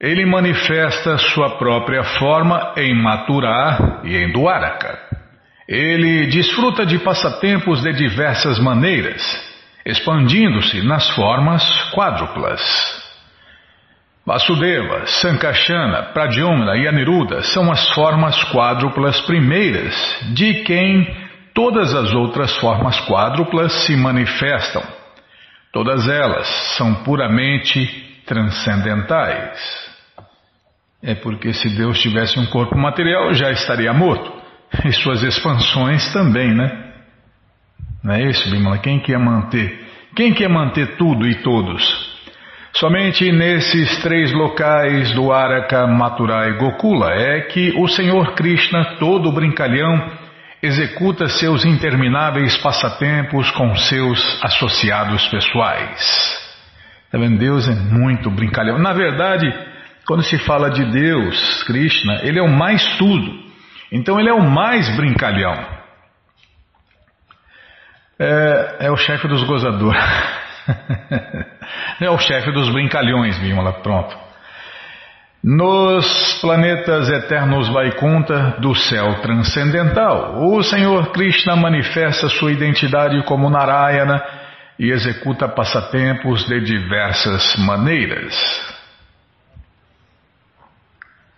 Ele manifesta sua própria forma em Maturá e em Duaraka. Ele desfruta de passatempos de diversas maneiras, expandindo-se nas formas quádruplas. Vasudeva, Sankashana, Pradyumna e Aniruddha são as formas quádruplas primeiras de quem todas as outras formas quádruplas se manifestam. Todas elas são puramente transcendentais. É porque se Deus tivesse um corpo material já estaria morto. E suas expansões também, né? Não é isso, Bimala? Quem quer manter? Quem quer manter tudo e todos? Somente nesses três locais do Araka, Mathura e Gokula é que o Senhor Krishna, todo brincalhão, executa seus intermináveis passatempos com seus associados pessoais. Tá vendo? Deus é muito brincalhão. Na verdade, quando se fala de Deus, Krishna, ele é o mais tudo. Então ele é o mais brincalhão. É, é o chefe dos gozadores. é o chefe dos brincalhões, Bimala, pronto. Nos planetas eternos Vaikunta do céu transcendental, o Senhor Krishna manifesta sua identidade como Narayana e executa passatempos de diversas maneiras.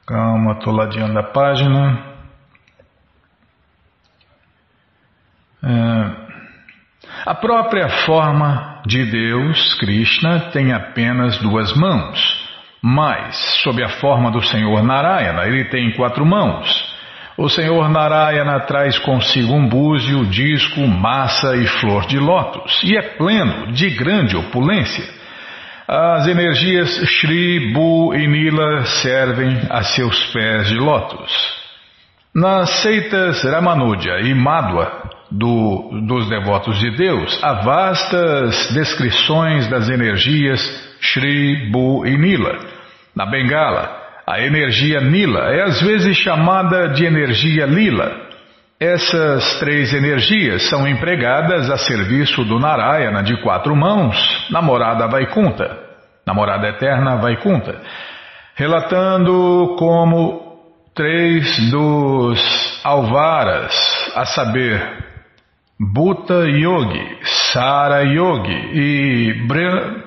Calma, estou ladeando a página. É, a própria forma de Deus, Krishna, tem apenas duas mãos, mas, sob a forma do Senhor Narayana, ele tem quatro mãos. O Senhor Narayana traz consigo um búzio, disco, massa e flor de lótus, e é pleno de grande opulência. As energias Shri, Bu e Nila servem a seus pés de lótus. Nas seitas Ramanuja e Madhva do, dos devotos de Deus, há vastas descrições das energias Shri, Bu e Nila. Na Bengala, a energia Nila é às vezes chamada de energia Lila. Essas três energias são empregadas a serviço do Narayana de quatro mãos, namorada Vaikunta, namorada eterna Vaikunta, relatando como três dos alvaras, a saber, Bhuta Yogi, Sara Yogi e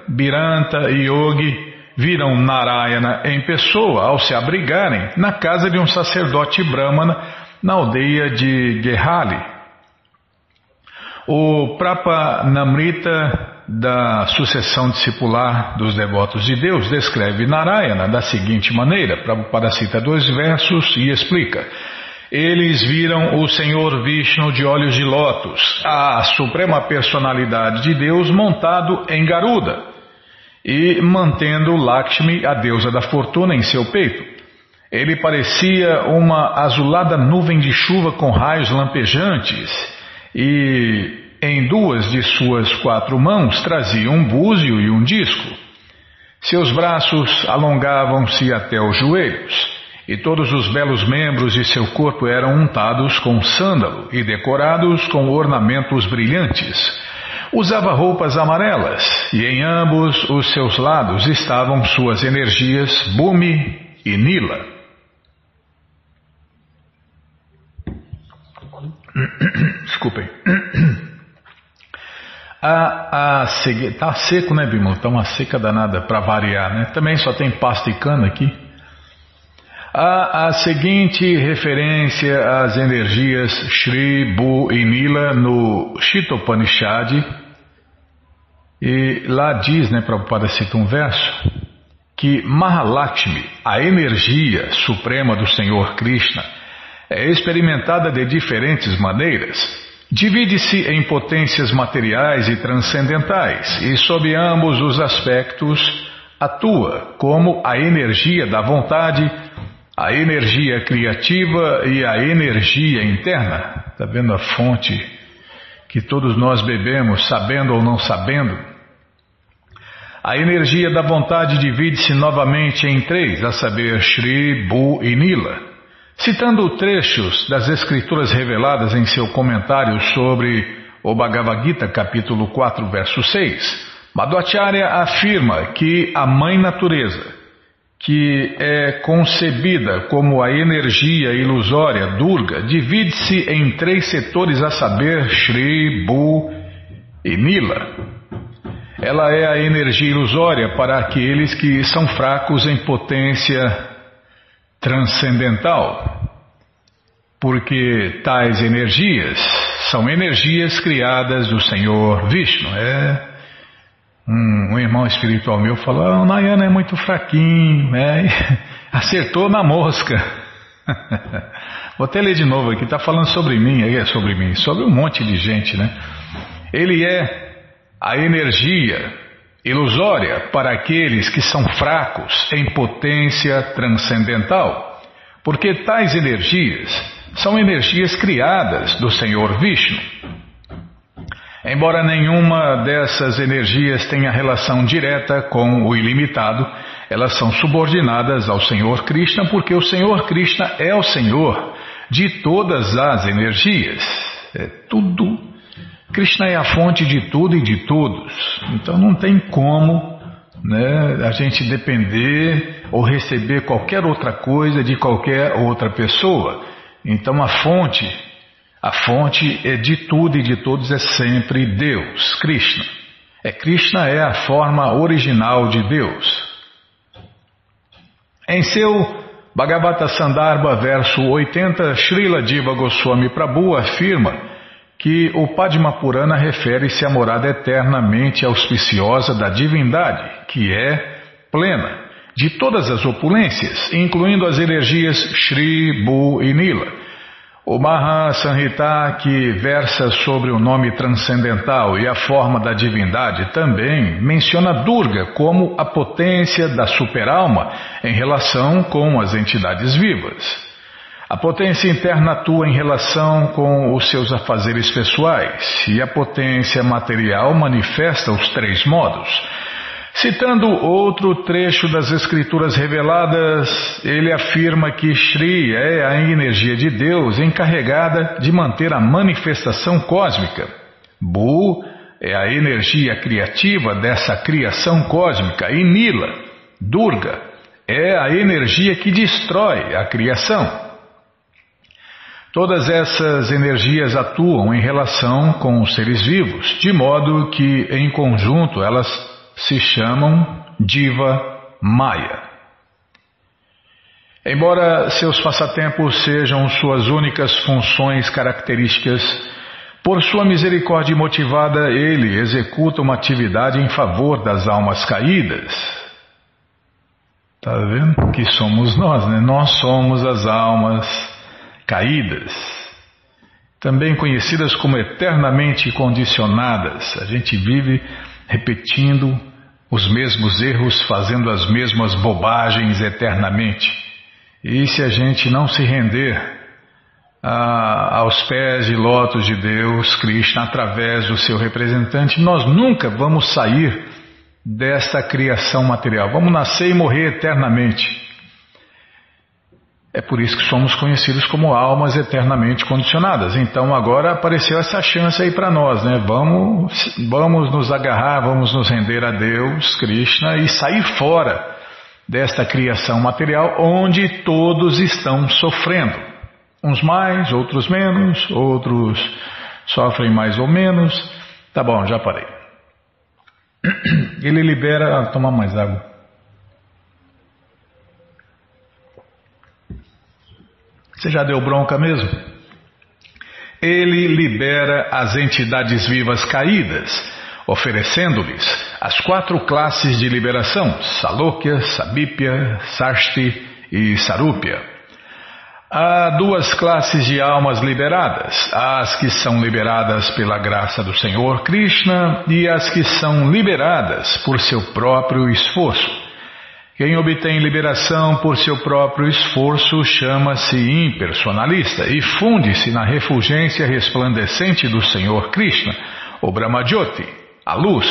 Biranta Yogi, viram Narayana em pessoa ao se abrigarem na casa de um sacerdote brahmana na aldeia de Gehali. O Prapa Namrita da sucessão discipular dos devotos de Deus descreve Narayana da seguinte maneira, Prabhupada cita dois versos e explica. Eles viram o Senhor Vishnu de olhos de lótus, a suprema personalidade de Deus montado em Garuda e mantendo Lakshmi, a deusa da fortuna, em seu peito. Ele parecia uma azulada nuvem de chuva com raios lampejantes e em duas de suas quatro mãos trazia um búzio e um disco. Seus braços alongavam-se até os joelhos e todos os belos membros de seu corpo eram untados com sândalo e decorados com ornamentos brilhantes. Usava roupas amarelas e em ambos os seus lados estavam suas energias Bumi e Nila. Desculpem. A, a, tá seco, né, Bimão? Tá uma seca danada para variar, né? Também só tem pasta e cana aqui. A, a seguinte referência às energias Shri, Bu e Nila no Shitopanishad. E lá diz, né, Prabhupada cita um verso, que Mahalakshmi, a energia suprema do Senhor Krishna, é experimentada de diferentes maneiras. Divide-se em potências materiais e transcendentais, e sob ambos os aspectos atua como a energia da vontade, a energia criativa e a energia interna. Está vendo a fonte que todos nós bebemos, sabendo ou não sabendo? A energia da vontade divide-se novamente em três, a saber, Shri, Bu e Nila. Citando trechos das escrituras reveladas em seu comentário sobre o Bhagavad Gita, capítulo 4, verso 6, Madhvacharya afirma que a Mãe Natureza, que é concebida como a energia ilusória Durga, divide-se em três setores, a saber, Shri, Bu e Nila. Ela é a energia ilusória para aqueles que são fracos em potência transcendental, porque tais energias são energias criadas do Senhor Vishnu. É um, um irmão espiritual meu falou: ah, o Nayana é muito fraquinho, é, acertou na mosca. Vou até ler de novo aqui, está falando sobre mim, aí é sobre mim, sobre um monte de gente, né? Ele é a energia ilusória para aqueles que são fracos em potência transcendental, porque tais energias são energias criadas do Senhor Vishnu. Embora nenhuma dessas energias tenha relação direta com o ilimitado, elas são subordinadas ao Senhor Krishna porque o Senhor Krishna é o Senhor de todas as energias. É tudo. Krishna é a fonte de tudo e de todos. Então não tem como né, a gente depender ou receber qualquer outra coisa de qualquer outra pessoa. Então a fonte a fonte é de tudo e de todos é sempre Deus, Krishna. É Krishna é a forma original de Deus. Em seu Bhagavata Sandarbha, verso 80, Srila Diva Goswami Prabhu afirma que o Padma Purana refere-se à morada eternamente auspiciosa da divindade, que é plena de todas as opulências, incluindo as energias Shri, Bu e Nila o Maha Sanhita, que versa sobre o nome transcendental e a forma da divindade, também menciona Durga como a potência da superalma em relação com as entidades vivas. A potência interna atua em relação com os seus afazeres pessoais e a potência material manifesta os três modos Citando outro trecho das Escrituras reveladas, ele afirma que Shri é a energia de Deus encarregada de manter a manifestação cósmica. Bu é a energia criativa dessa criação cósmica e Nila, Durga, é a energia que destrói a criação. Todas essas energias atuam em relação com os seres vivos, de modo que, em conjunto, elas se chamam Diva Maya. Embora seus passatempos sejam suas únicas funções características, por sua misericórdia motivada, ele executa uma atividade em favor das almas caídas. Está vendo? Que somos nós, né? Nós somos as almas caídas, também conhecidas como eternamente condicionadas. A gente vive repetindo os mesmos erros, fazendo as mesmas bobagens eternamente. E se a gente não se render a, aos pés de lotos de Deus, Krishna, através do seu representante, nós nunca vamos sair desta criação material. Vamos nascer e morrer eternamente. É por isso que somos conhecidos como almas eternamente condicionadas. Então agora apareceu essa chance aí para nós, né? Vamos, vamos nos agarrar, vamos nos render a Deus, Krishna e sair fora desta criação material onde todos estão sofrendo. Uns mais, outros menos, outros sofrem mais ou menos. Tá bom, já parei. Ele libera. Ah, tomar mais água. Você já deu bronca mesmo? Ele libera as entidades vivas caídas, oferecendo-lhes as quatro classes de liberação: Salokya, Sabipya, Sashti e Sarupya. Há duas classes de almas liberadas: as que são liberadas pela graça do Senhor Krishna e as que são liberadas por seu próprio esforço. Quem obtém liberação por seu próprio esforço chama-se impersonalista e funde-se na refulgência resplandecente do Senhor Krishna, o Brahmajyoti, a luz.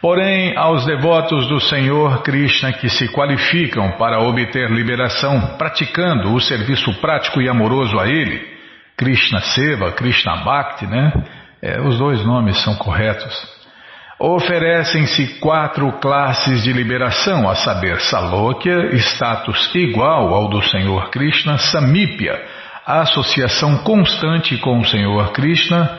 Porém, aos devotos do Senhor Krishna que se qualificam para obter liberação praticando o serviço prático e amoroso a Ele, Krishna Seva, Krishna Bhakti, né? É, os dois nomes são corretos Oferecem-se quatro classes de liberação, a saber, Salokya, status igual ao do Senhor Krishna, Samipya, associação constante com o Senhor Krishna,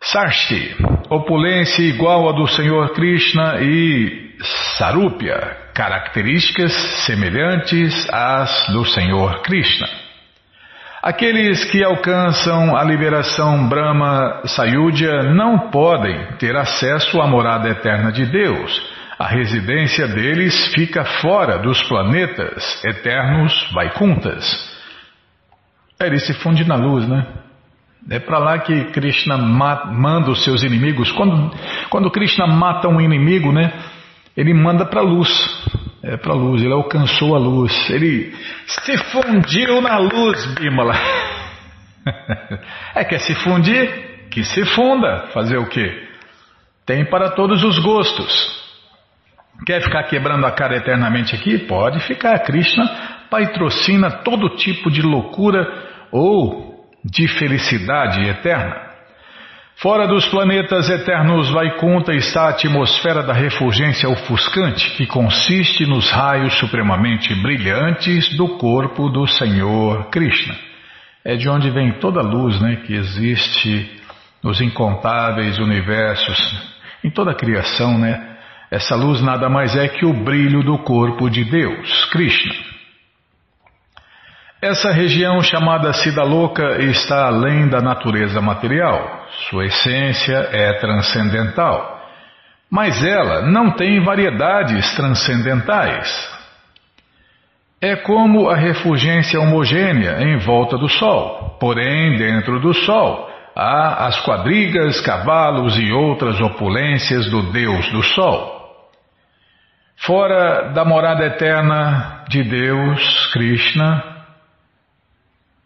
Sarsti, opulência igual à do Senhor Krishna e Sarupya, características semelhantes às do Senhor Krishna. Aqueles que alcançam a liberação Brahma Sayudya não podem ter acesso à morada eterna de Deus. A residência deles fica fora dos planetas eternos Vaikuntas. Ele se funde na luz, né? É para lá que Krishna manda os seus inimigos. Quando, quando Krishna mata um inimigo, né? Ele manda para a luz. É para a luz. Ele alcançou a luz. Ele se fundiu na luz, Bimala. é quer se fundir? Que se funda. Fazer o quê? Tem para todos os gostos. Quer ficar quebrando a cara eternamente aqui? Pode ficar. Krishna patrocina todo tipo de loucura ou de felicidade eterna. Fora dos planetas eternos Vaikunta está a atmosfera da refulgência ofuscante, que consiste nos raios supremamente brilhantes do corpo do Senhor Krishna. É de onde vem toda a luz né, que existe nos incontáveis universos, em toda a criação, né? Essa luz nada mais é que o brilho do corpo de Deus, Krishna. Essa região chamada Louca está além da natureza material. Sua essência é transcendental. Mas ela não tem variedades transcendentais. É como a refulgência homogênea em volta do Sol. Porém, dentro do Sol, há as quadrigas, cavalos e outras opulências do Deus do Sol. Fora da morada eterna de Deus, Krishna,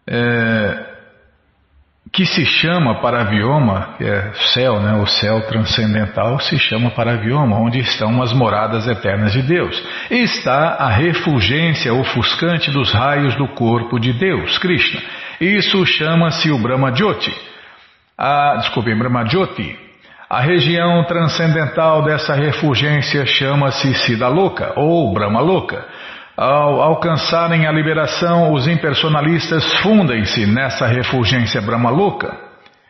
é, que se chama Paravioma, que é céu, né, o céu transcendental, se chama Paravioma, onde estão as moradas eternas de Deus. Está a refulgência ofuscante dos raios do corpo de Deus, Krishna. Isso chama-se o Brahmajyoti. A, desculpe, Brahmajyoti. A região transcendental dessa refulgência chama-se Siddhaloka ou Brahmaloka. Ao alcançarem a liberação, os impersonalistas fundem-se nessa refulgência brahmaluca.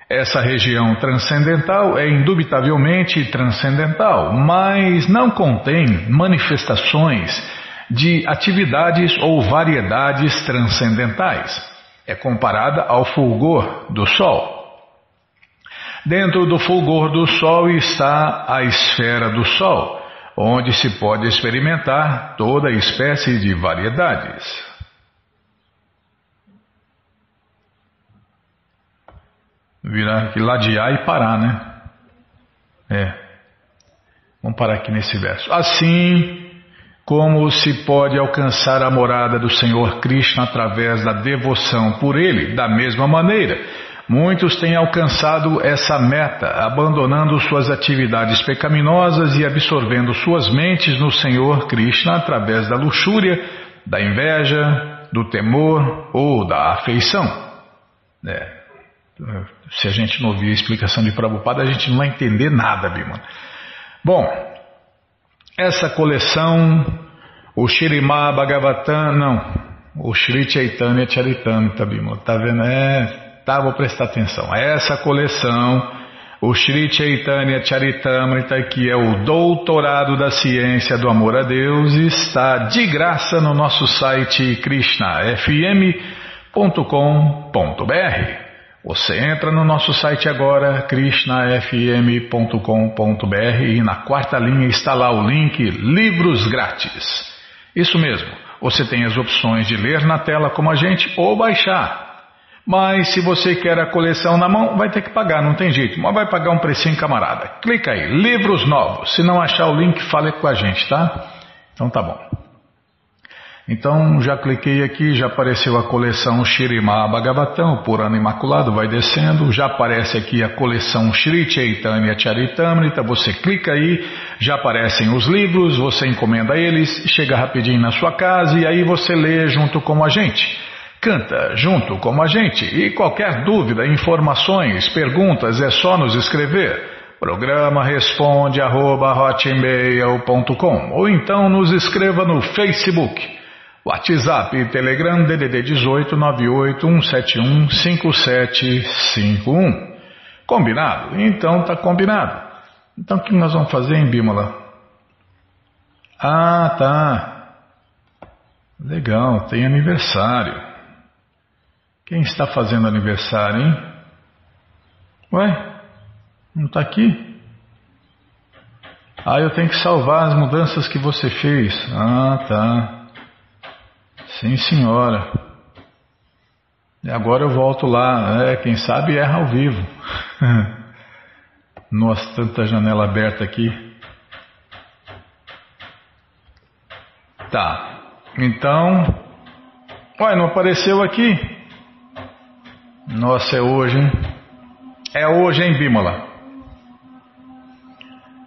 Essa região transcendental é indubitavelmente transcendental, mas não contém manifestações de atividades ou variedades transcendentais. É comparada ao fulgor do Sol. Dentro do fulgor do Sol está a esfera do Sol onde se pode experimentar toda espécie de variedades. Virar aqui ladear e parar, né? É. Vamos parar aqui nesse verso. Assim como se pode alcançar a morada do Senhor Krishna através da devoção por Ele, da mesma maneira Muitos têm alcançado essa meta, abandonando suas atividades pecaminosas e absorvendo suas mentes no Senhor Krishna através da luxúria, da inveja, do temor ou da afeição. É. Se a gente não ouvir a explicação de Prabhupada, a gente não vai entender nada, Bima. Bom, essa coleção, o Shirimá Bhagavatam, não, o Sri Chaitanya Charitamrita, Bima, tá vendo? É tá? Vou prestar atenção. Essa coleção, o Sri Chaitanya Charitamrita, que é o doutorado da ciência do amor a Deus, está de graça no nosso site krishnafm.com.br. Você entra no nosso site agora, krishnafm.com.br e na quarta linha está lá o link Livros Grátis. Isso mesmo, você tem as opções de ler na tela como a gente ou baixar. Mas se você quer a coleção na mão, vai ter que pagar, não tem jeito. Mas vai pagar um precinho, camarada. Clica aí, livros novos. Se não achar o link, fale com a gente, tá? Então tá bom. Então já cliquei aqui, já apareceu a coleção Shirima Bhagavatam, por ano imaculado, vai descendo, já aparece aqui a coleção Shri Chaitanya Charitamrita, você clica aí, já aparecem os livros, você encomenda eles, chega rapidinho na sua casa e aí você lê junto com a gente. Canta junto com a gente e qualquer dúvida, informações, perguntas é só nos escrever. Programa responde arroba, ou então nos escreva no Facebook, WhatsApp e Telegram DDD 18 98 171 5751. Combinado? Então tá combinado. Então o que nós vamos fazer em Bímola? Ah, tá. Legal, tem aniversário. Quem está fazendo aniversário, hein? Ué? Não está aqui? Ah, eu tenho que salvar as mudanças que você fez. Ah, tá. Sim, senhora. E agora eu volto lá. É, quem sabe erra ao vivo. Nossa, tanta janela aberta aqui. Tá. Então. Ué, não apareceu aqui? Nossa, é hoje, hein? É hoje, hein, Bímola?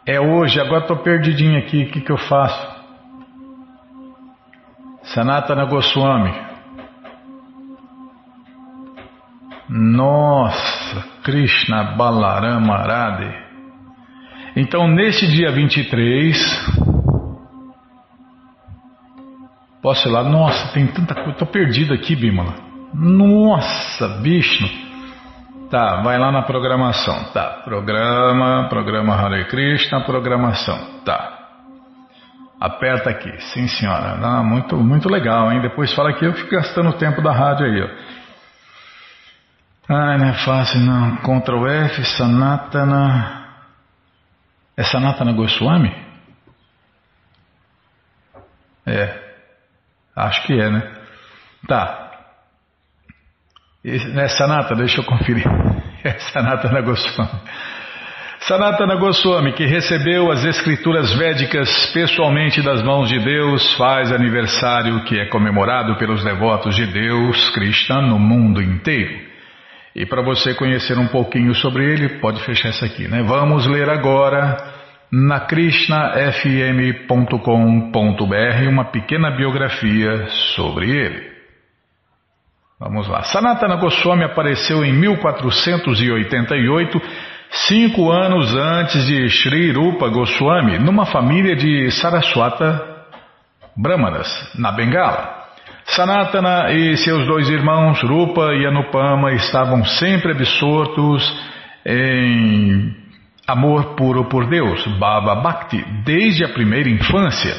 É hoje, agora estou perdidinho aqui, o que, que eu faço? Sanatana Goswami. Nossa, Krishna Balarama Arade. Então, nesse dia 23, posso ir lá? Nossa, tem tanta coisa, estou perdido aqui, Bimala. Nossa, bicho. Tá, vai lá na programação. Tá, programa, programa Hare Krishna, programação. Tá. Aperta aqui, sim senhora. Ah, muito, muito legal, hein? Depois fala que eu fico gastando o tempo da rádio aí, ó. Ai, não é fácil não. Ctrl F, Sanatana. É Sanatana Goswami? É. Acho que é, né? Tá. É Sanata, deixa eu conferir. É Sanatana Goswami. Sanatana Goswami, que recebeu as escrituras védicas pessoalmente das mãos de Deus, faz aniversário que é comemorado pelos devotos de Deus, Krishna, no mundo inteiro. E para você conhecer um pouquinho sobre ele, pode fechar isso aqui, né? Vamos ler agora na krishnafm.com.br uma pequena biografia sobre ele. Vamos lá. Sanatana Goswami apareceu em 1488, cinco anos antes de Sri Rupa Goswami, numa família de Saraswata Brahmanas, na Bengala. Sanatana e seus dois irmãos, Rupa e Anupama, estavam sempre absortos em amor puro por Deus, Baba Bhakti, desde a primeira infância.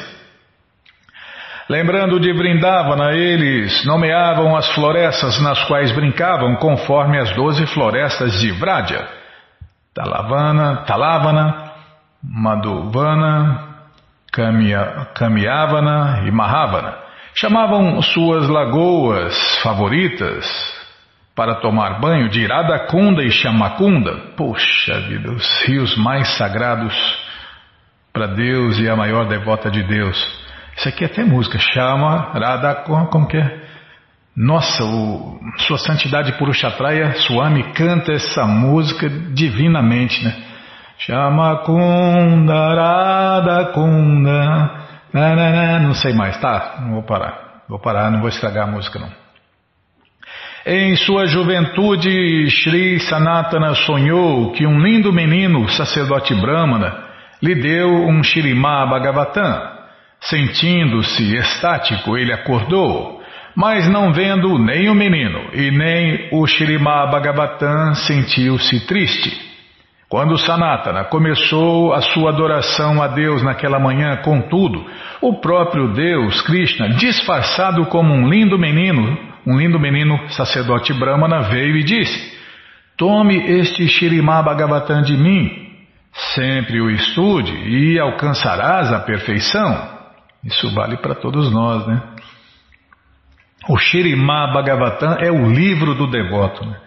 Lembrando de Vrindavana, eles nomeavam as florestas nas quais brincavam conforme as doze florestas de Vraja. Talavana, Talavana, Madhuvana, Kamyavana e Mahavana. Chamavam suas lagoas favoritas para tomar banho de Iradakunda e Chamakunda. Poxa vida, os rios mais sagrados para Deus e a maior devota de Deus. Isso aqui é até música. Chama Radha, como que é? Nossa, o, Sua Santidade Purushatraya Swami canta essa música divinamente, né? Chama Kunda, Radha Kunda, não sei mais, tá? Não vou parar, vou parar, não vou estragar a música não. Em sua juventude, Sri Sanatana sonhou que um lindo menino, sacerdote brahmana, lhe deu um Shirimá Bhagavatam Sentindo-se estático, ele acordou, mas não vendo nem o menino e nem o Shrimá Bhagavatam, sentiu-se triste. Quando Sanatana começou a sua adoração a Deus naquela manhã, contudo, o próprio Deus, Krishna, disfarçado como um lindo menino, um lindo menino sacerdote Brahmana, veio e disse: Tome este Shrimá Bhagavatam de mim, sempre o estude e alcançarás a perfeição. Isso vale para todos nós, né? O Shirimá Bhagavatam é o livro do devoto. Né?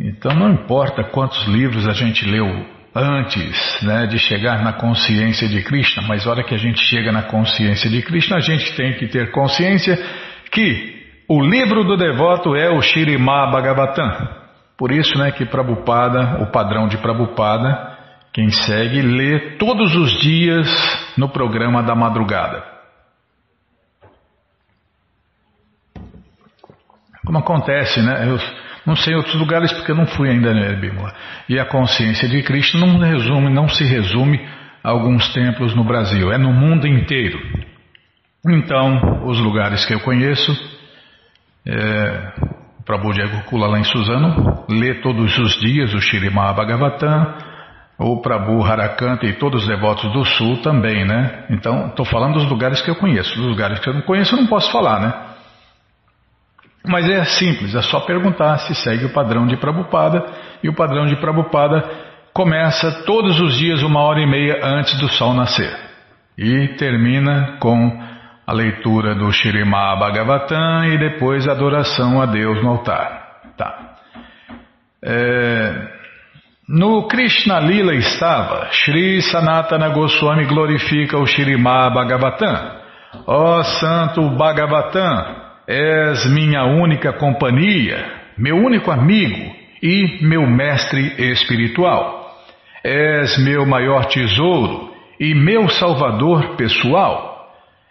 Então não importa quantos livros a gente leu antes né, de chegar na consciência de Krishna, mas a hora que a gente chega na consciência de Krishna, a gente tem que ter consciência que o livro do devoto é o Shirimá Bhagavatam. Por isso né, que Prabhupada, o padrão de Prabhupada, quem segue lê todos os dias no programa da madrugada. Como acontece, né? Eu, Não sei outros lugares porque eu não fui ainda em Bímola. E a consciência de Krishna não resume, não se resume a alguns templos no Brasil, é no mundo inteiro. Então, os lugares que eu conheço, é, Prabhu de Gokula lá em Suzano, lê todos os dias o Shirimá Bhagavatam, o Prabhu Harakanta e todos os devotos do Sul também, né? Então, estou falando dos lugares que eu conheço. Dos lugares que eu não conheço, eu não posso falar, né? Mas é simples, é só perguntar se segue o padrão de Prabhupada, e o padrão de Prabhupada começa todos os dias uma hora e meia antes do sol nascer. E termina com a leitura do Shirimá Bhagavatam e depois a adoração a Deus no altar. Tá. É, no Krishna Lila estava, Sri Sanatana Goswami glorifica o Shirimá Bhagavatam. Ó Santo Bhagavatam, és minha única companhia, meu único amigo e meu mestre espiritual. És meu maior tesouro e meu salvador pessoal.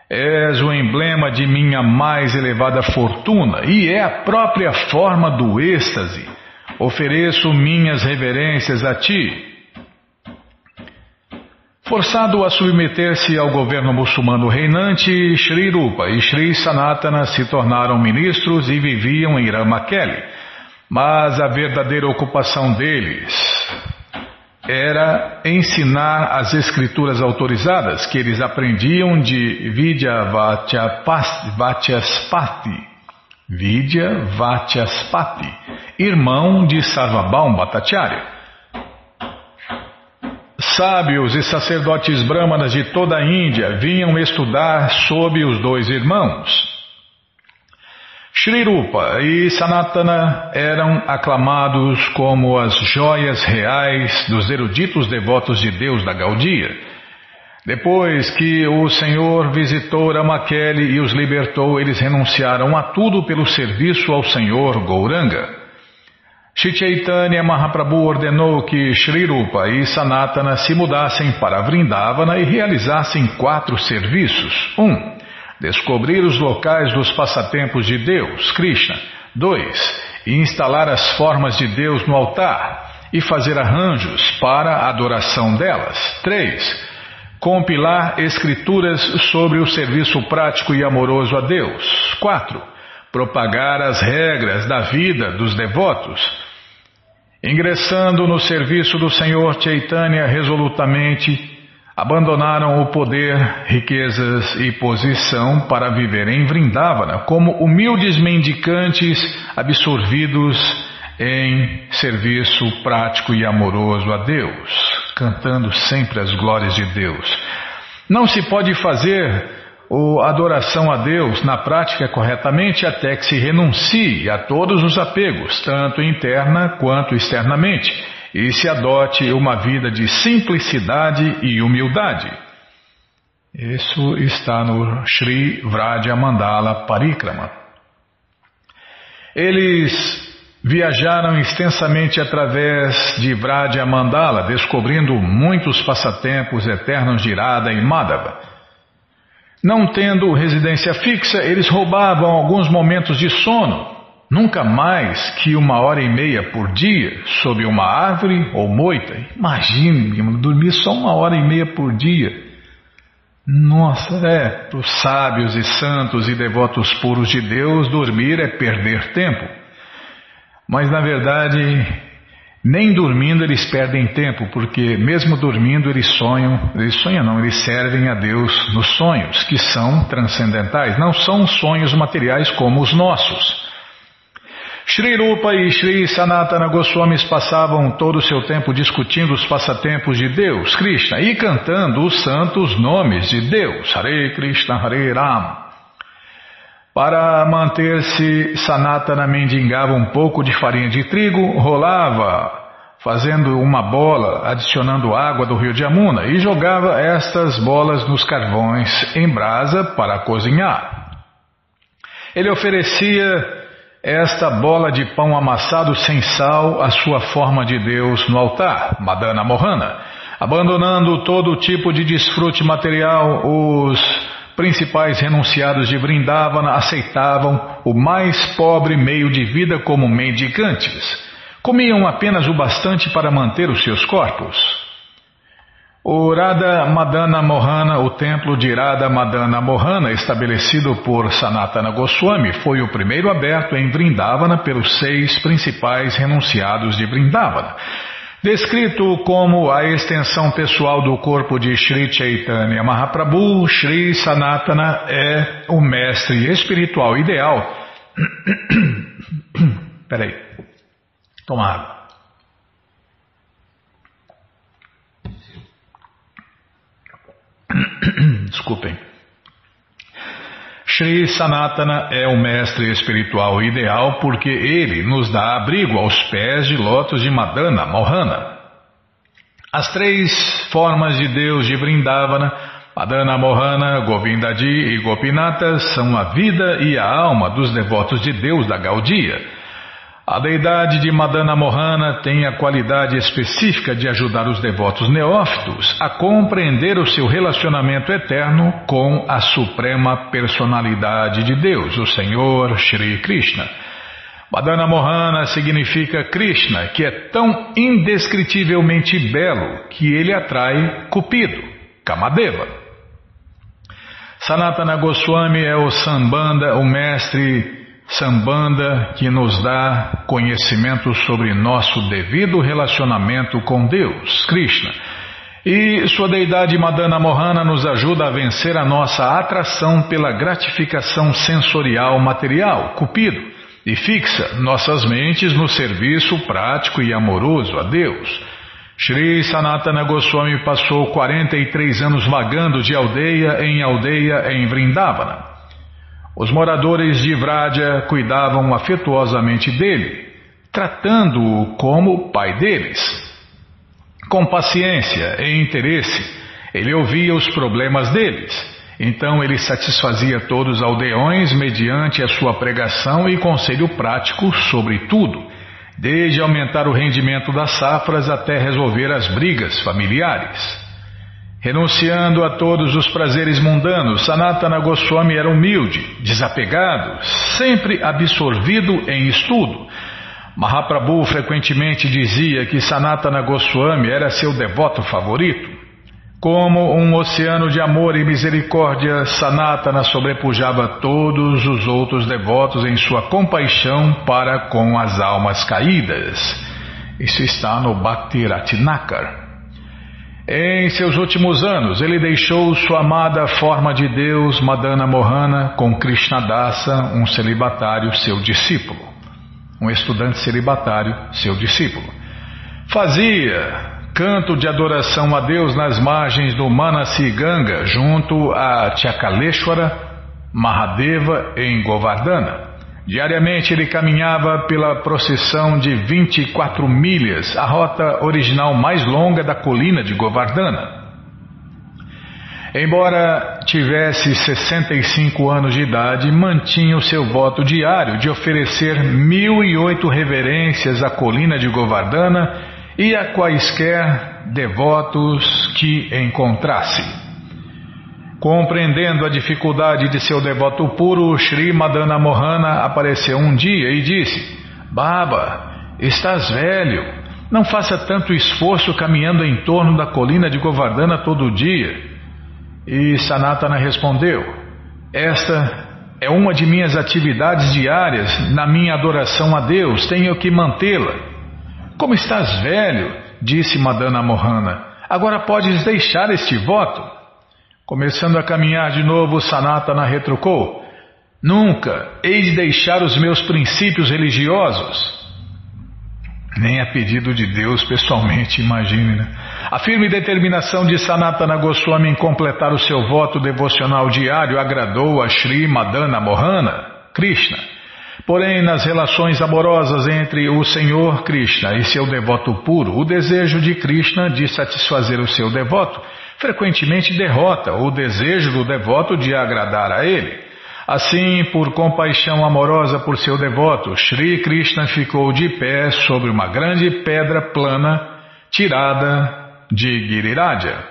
És o emblema de minha mais elevada fortuna e é a própria forma do êxtase. Ofereço minhas reverências a ti. Forçado a submeter-se ao governo muçulmano reinante, Sri Rupa e Sri Sanatana se tornaram ministros e viviam em Ramakeli. Mas a verdadeira ocupação deles era ensinar as escrituras autorizadas que eles aprendiam de Vidya Vatyaspati, Vidya Vatyaspati, irmão de Sarvabhaum Bhattacharya. Sábios e sacerdotes brahmanas de toda a Índia vinham estudar sob os dois irmãos. Shri Rupa e Sanatana eram aclamados como as joias reais dos eruditos devotos de Deus da Gaudia. Depois que o Senhor visitou Ramakeli e os libertou, eles renunciaram a tudo pelo serviço ao Senhor Gouranga. Chaitanya Mahaprabhu ordenou que Shri Rupa e Sanatana se mudassem para Vrindavana e realizassem quatro serviços. Um, Descobrir os locais dos passatempos de Deus, Krishna. 2. Instalar as formas de Deus no altar e fazer arranjos para a adoração delas. 3. Compilar escrituras sobre o serviço prático e amoroso a Deus. 4. Propagar as regras da vida dos devotos. Ingressando no serviço do Senhor Chaitanya resolutamente, abandonaram o poder, riquezas e posição para viver em Vrindavana como humildes mendicantes absorvidos em serviço prático e amoroso a Deus, cantando sempre as glórias de Deus. Não se pode fazer a adoração a Deus na prática corretamente até que se renuncie a todos os apegos, tanto interna quanto externamente e se adote uma vida de simplicidade e humildade. Isso está no Sri Vraja Mandala Parikrama. Eles viajaram extensamente através de Vraja Mandala, descobrindo muitos passatempos eternos de Irada e Madhava. Não tendo residência fixa, eles roubavam alguns momentos de sono Nunca mais que uma hora e meia por dia sob uma árvore ou moita. Imagine, dormir só uma hora e meia por dia. Nossa, é, para os sábios e santos e devotos puros de Deus, dormir é perder tempo. Mas na verdade, nem dormindo eles perdem tempo, porque mesmo dormindo eles sonham, eles sonham não, eles servem a Deus nos sonhos, que são transcendentais, não são sonhos materiais como os nossos. Shri Rupa e Shri Sanatana Goswamis passavam todo o seu tempo discutindo os passatempos de Deus, Krishna, e cantando os santos nomes de Deus, Hare Krishna, Hare Ram. Para manter-se, Sanatana mendigava um pouco de farinha de trigo, rolava, fazendo uma bola, adicionando água do rio de Amuna, e jogava estas bolas nos carvões em brasa para cozinhar. Ele oferecia esta bola de pão amassado sem sal, a sua forma de Deus no altar, Madana Mohana, abandonando todo tipo de desfrute material, os principais renunciados de Vrindavana aceitavam o mais pobre meio de vida como mendicantes. Comiam apenas o bastante para manter os seus corpos. O Radha Madana Mohana, o templo de Radha Madana Mohana, estabelecido por Sanatana Goswami, foi o primeiro aberto em Vrindavana pelos seis principais renunciados de Vrindavana. Descrito como a extensão pessoal do corpo de Sri Chaitanya Mahaprabhu, Sri Sanatana é o mestre espiritual ideal. Peraí, toma água. Desculpem. Sri Sanatana é o mestre espiritual ideal porque ele nos dá abrigo aos pés de lotos de Madana Mohana. As três formas de Deus de Vrindavana, Madana Mohana, Govindadi e Gopinata, são a vida e a alma dos devotos de Deus da Gaudia. A deidade de Madana Mohana tem a qualidade específica de ajudar os devotos neófitos a compreender o seu relacionamento eterno com a suprema personalidade de Deus, o Senhor Shri Krishna. Madana Mohana significa Krishna, que é tão indescritivelmente belo que ele atrai Cupido, Kamadeva. Sanatana Goswami é o Sambanda, o mestre Sambanda que nos dá conhecimento sobre nosso devido relacionamento com Deus, Krishna. E sua deidade Madana Mohana nos ajuda a vencer a nossa atração pela gratificação sensorial material, Cupido, e fixa nossas mentes no serviço prático e amoroso a Deus. Sri Sanatana Goswami passou 43 anos vagando de aldeia em aldeia em Vrindavana. Os moradores de Vraja cuidavam afetuosamente dele, tratando-o como pai deles. Com paciência e interesse, ele ouvia os problemas deles. Então ele satisfazia todos os aldeões mediante a sua pregação e conselho prático sobre tudo, desde aumentar o rendimento das safras até resolver as brigas familiares. Renunciando a todos os prazeres mundanos, Sanatana Goswami era humilde, desapegado, sempre absorvido em estudo. Mahaprabhu frequentemente dizia que Sanatana Goswami era seu devoto favorito. Como um oceano de amor e misericórdia, Sanatana sobrepujava todos os outros devotos em sua compaixão para com as almas caídas. Isso está no Bhakti Ratnakar. Em seus últimos anos, ele deixou sua amada forma de Deus, Madana Mohana, com Krishnadasa, um celibatário, seu discípulo. Um estudante celibatário, seu discípulo. Fazia canto de adoração a Deus nas margens do Manasi Ganga, junto a Chakaleshwara, Mahadeva, em Govardhana. Diariamente ele caminhava pela procissão de 24 milhas, a rota original mais longa da colina de Govardhana. Embora tivesse 65 anos de idade, mantinha o seu voto diário de oferecer mil e oito reverências à colina de Govardhana e a quaisquer devotos que encontrasse. Compreendendo a dificuldade de seu devoto puro, Sri Madana Mohana apareceu um dia e disse: Baba, estás velho. Não faça tanto esforço caminhando em torno da colina de Govardhana todo dia. E Sanatana respondeu: Esta é uma de minhas atividades diárias na minha adoração a Deus, tenho que mantê-la. Como estás velho, disse Madana Mohana, agora podes deixar este voto. Começando a caminhar de novo, Sanatana retrucou: Nunca hei de deixar os meus princípios religiosos. Nem a pedido de Deus pessoalmente, imagine, né? A firme determinação de Sanatana Goswami em completar o seu voto devocional diário agradou a Sri Madana Mohana, Krishna. Porém, nas relações amorosas entre o Senhor Krishna e seu devoto puro, o desejo de Krishna de satisfazer o seu devoto frequentemente derrota o desejo do devoto de agradar a ele. Assim, por compaixão amorosa por seu devoto, Sri Krishna ficou de pé sobre uma grande pedra plana tirada de Giriraja.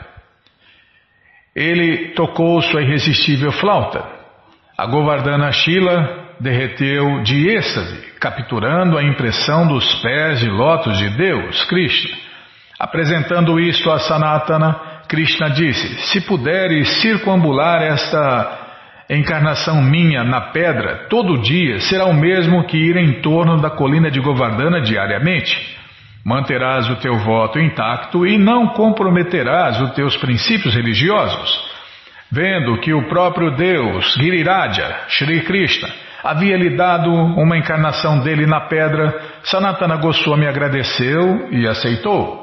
ele tocou sua irresistível flauta. A Govardhana Shila derreteu de êxtase, capturando a impressão dos pés de lótus de Deus, Krishna. Apresentando isto a Sanatana, Krishna disse: Se puderes circunambular esta encarnação minha na pedra todo dia, será o mesmo que ir em torno da colina de Govardhana diariamente. Manterás o teu voto intacto e não comprometerás os teus princípios religiosos. Vendo que o próprio Deus, Giriraja, Shri Krishna, havia lhe dado uma encarnação dele na pedra, Sanatana Goswami agradeceu e aceitou.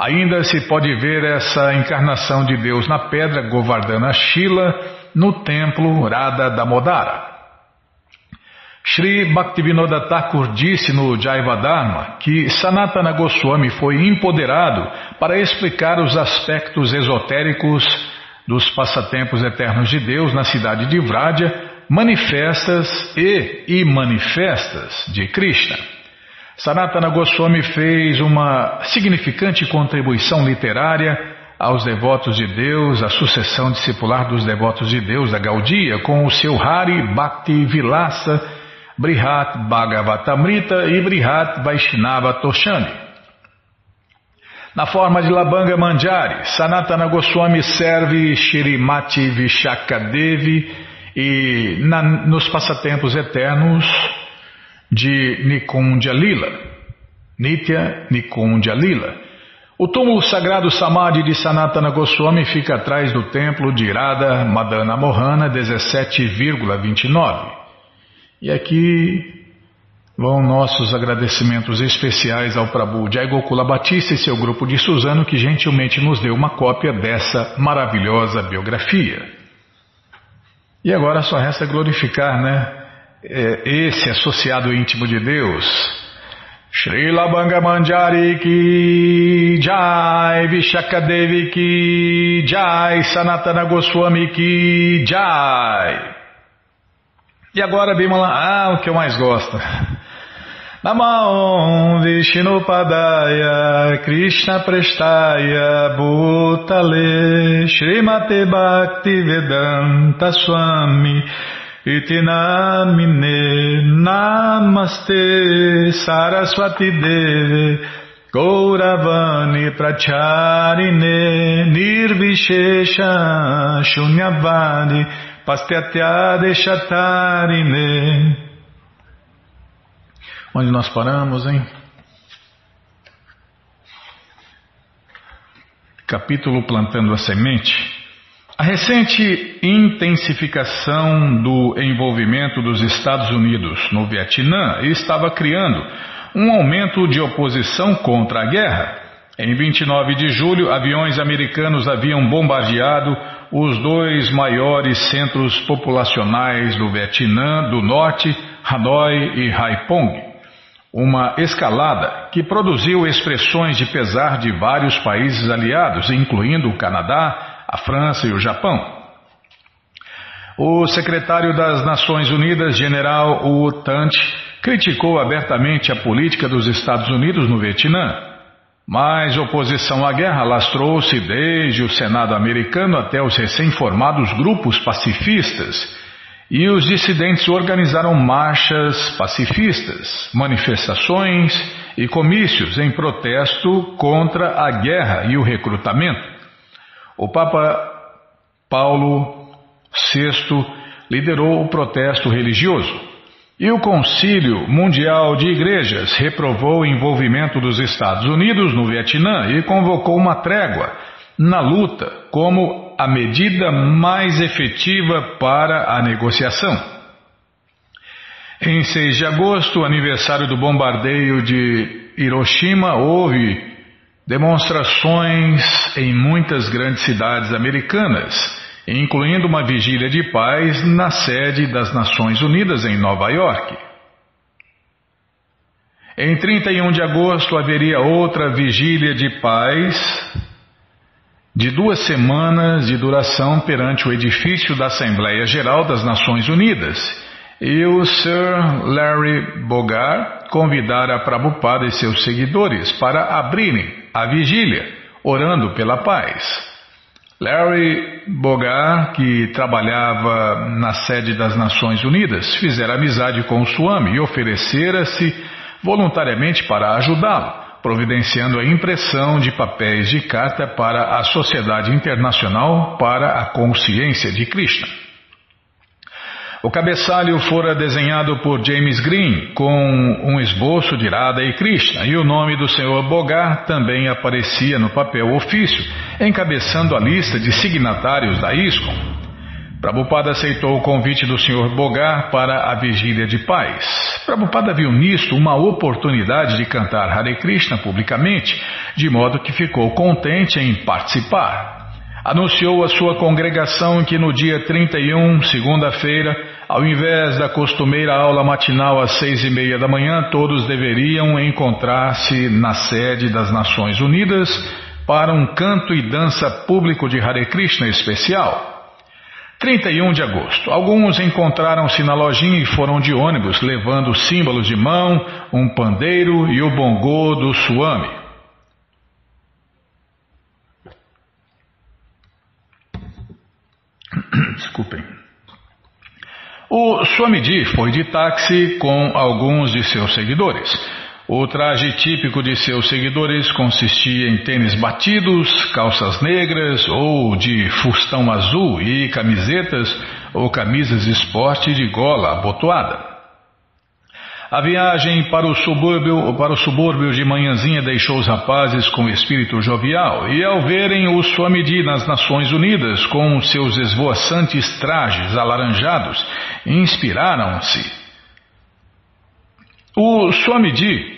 Ainda se pode ver essa encarnação de Deus na pedra Govardhana Shila no templo Radha Damodara. Sri Bhaktivinoda Thakur disse no Jaivadharma que Sanatana Goswami foi empoderado para explicar os aspectos esotéricos dos passatempos eternos de Deus na cidade de Vraja, manifestas e imanifestas de Krishna. Sanatana Goswami fez uma significante contribuição literária aos devotos de Deus, a sucessão discipular dos devotos de Deus da Gaudia, com o seu Hari Bhakti Vilasa, Brihat Bhagavatamrita e Brihat Vaishnava Toshani. Na forma de Labanga Manjari, Sanatana Goswami serve Shirimati Vishakadevi e na, nos passatempos eternos de Nikundja Lila, Nitya Nikundja Lila. O túmulo sagrado Samadhi de Sanatana Goswami fica atrás do templo de Radha Madana Mohana 17,29. E aqui vão nossos agradecimentos especiais ao Prabhu Jai Gokula Batista e seu grupo de Suzano que gentilmente nos deu uma cópia dessa maravilhosa biografia. E agora só resta glorificar, né? É, esse associado íntimo de Deus. Srila Manjari ki Jai, Vishakadevi ki Jai, Sanatana Goswami ki Jai. E agora, Bimala, ah, o que eu mais gosto. Namaon Padaya Krishna Prestaya Bhutale Srimate Bhakti Vedanta Swami Itinamine Namaste Saraswati Deve Gauravani Pracharine Nirvishesha Shunyavani Pastyatya Onde nós paramos, hein? Capítulo Plantando a Semente. A recente intensificação do envolvimento dos Estados Unidos no Vietnã estava criando um aumento de oposição contra a guerra. Em 29 de julho, aviões americanos haviam bombardeado os dois maiores centros populacionais do Vietnã do Norte, Hanoi e Haiphong uma escalada que produziu expressões de pesar de vários países aliados, incluindo o Canadá, a França e o Japão. O secretário das Nações Unidas, general Wu Tant, criticou abertamente a política dos Estados Unidos no Vietnã. Mas oposição à guerra lastrou-se desde o Senado americano até os recém-formados grupos pacifistas e os dissidentes organizaram marchas pacifistas, manifestações e comícios em protesto contra a guerra e o recrutamento. O Papa Paulo VI liderou o protesto religioso. E o Concílio Mundial de Igrejas reprovou o envolvimento dos Estados Unidos no Vietnã e convocou uma trégua na luta como a medida mais efetiva para a negociação. Em 6 de agosto, aniversário do bombardeio de Hiroshima, houve demonstrações em muitas grandes cidades americanas, incluindo uma vigília de paz na sede das Nações Unidas em Nova York. Em 31 de agosto haveria outra vigília de paz de duas semanas de duração perante o edifício da Assembleia Geral das Nações Unidas. E o Sir Larry Bogar convidara Prabhupada e seus seguidores para abrirem a vigília, orando pela paz. Larry Bogar, que trabalhava na sede das Nações Unidas, fizera amizade com o Swami e oferecera-se voluntariamente para ajudá-lo, providenciando a impressão de papéis de carta para a Sociedade Internacional para a Consciência de Krishna. O cabeçalho fora desenhado por James Green com um esboço de Radha e Krishna e o nome do Sr. Bogar também aparecia no papel ofício, encabeçando a lista de signatários da ISKCON. Prabhupada aceitou o convite do Sr. Bogar para a vigília de paz. Prabhupada viu nisto uma oportunidade de cantar Hare Krishna publicamente, de modo que ficou contente em participar anunciou à sua congregação que no dia 31, segunda-feira, ao invés da costumeira aula matinal às seis e meia da manhã, todos deveriam encontrar-se na sede das Nações Unidas para um canto e dança público de Hare Krishna especial. 31 de agosto. Alguns encontraram-se na lojinha e foram de ônibus, levando símbolos de mão, um pandeiro e o bongô do Swami. Desculpem. O Swamiji foi de táxi com alguns de seus seguidores. O traje típico de seus seguidores consistia em tênis batidos, calças negras ou de fustão azul e camisetas ou camisas esporte de gola abotoada. A viagem para o subúrbio, para o subúrbio de manhãzinha deixou os rapazes com espírito jovial e ao verem o Swamiji nas Nações Unidas com seus esvoaçantes trajes alaranjados, inspiraram-se. O Swamiji,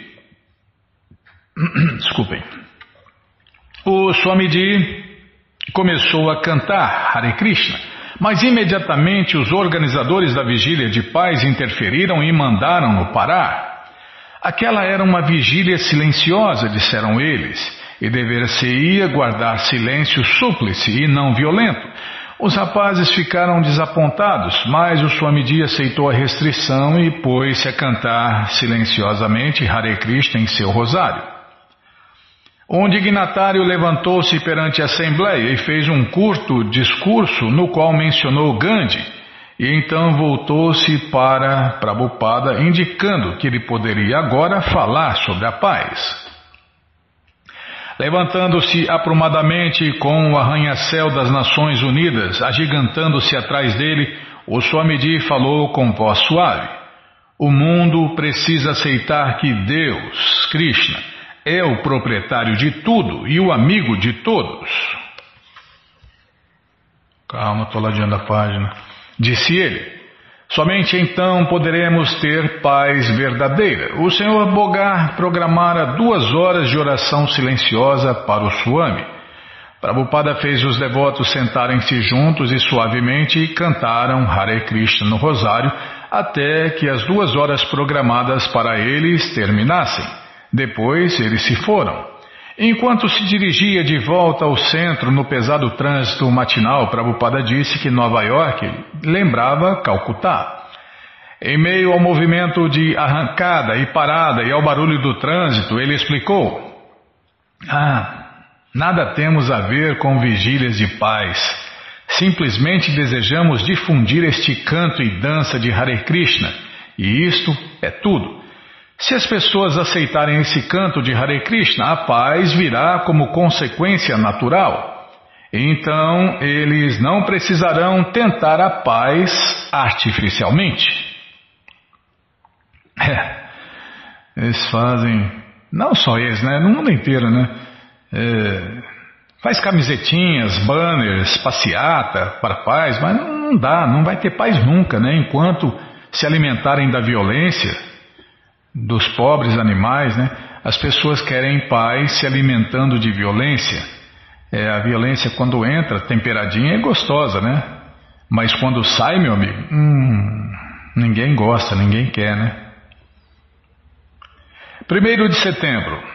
desculpem, o Swamiji começou a cantar Hare Krishna mas imediatamente os organizadores da vigília de paz interferiram e mandaram-no parar. Aquela era uma vigília silenciosa, disseram eles, e dever-se-ia guardar silêncio súplice e não violento. Os rapazes ficaram desapontados, mas o Swamiji aceitou a restrição e pôs-se a cantar silenciosamente Hare Krishna em seu rosário. Um dignatário levantou-se perante a Assembleia e fez um curto discurso no qual mencionou Gandhi, e então voltou-se para Prabhupada, indicando que ele poderia agora falar sobre a paz. Levantando-se aprumadamente com o arranha-céu das Nações Unidas, agigantando-se atrás dele, o Swamiji falou com voz suave: O mundo precisa aceitar que Deus, Krishna, é o proprietário de tudo e o amigo de todos. Calma, estou ladeando a página. Disse ele. Somente então poderemos ter paz verdadeira. O Senhor Bogar programara duas horas de oração silenciosa para o Swami. Prabhupada fez os devotos sentarem-se juntos e suavemente cantaram Hare Krishna no rosário até que as duas horas programadas para eles terminassem. Depois eles se foram. Enquanto se dirigia de volta ao centro no pesado trânsito matinal, Prabhupada disse que Nova York lembrava Calcutá. Em meio ao movimento de arrancada e parada e ao barulho do trânsito, ele explicou: Ah, nada temos a ver com vigílias de paz. Simplesmente desejamos difundir este canto e dança de Hare Krishna, e isto é tudo. Se as pessoas aceitarem esse canto de Hare Krishna, a paz virá como consequência natural. Então eles não precisarão tentar a paz artificialmente. É, eles fazem, não só eles, né? No mundo inteiro, né? É, faz camisetinhas, banners, passeata para paz, mas não, não dá, não vai ter paz nunca, né? Enquanto se alimentarem da violência dos pobres animais, né? As pessoas querem paz se alimentando de violência. É, a violência quando entra temperadinha é gostosa, né? Mas quando sai, meu amigo, hum, ninguém gosta, ninguém quer, né? Primeiro de setembro.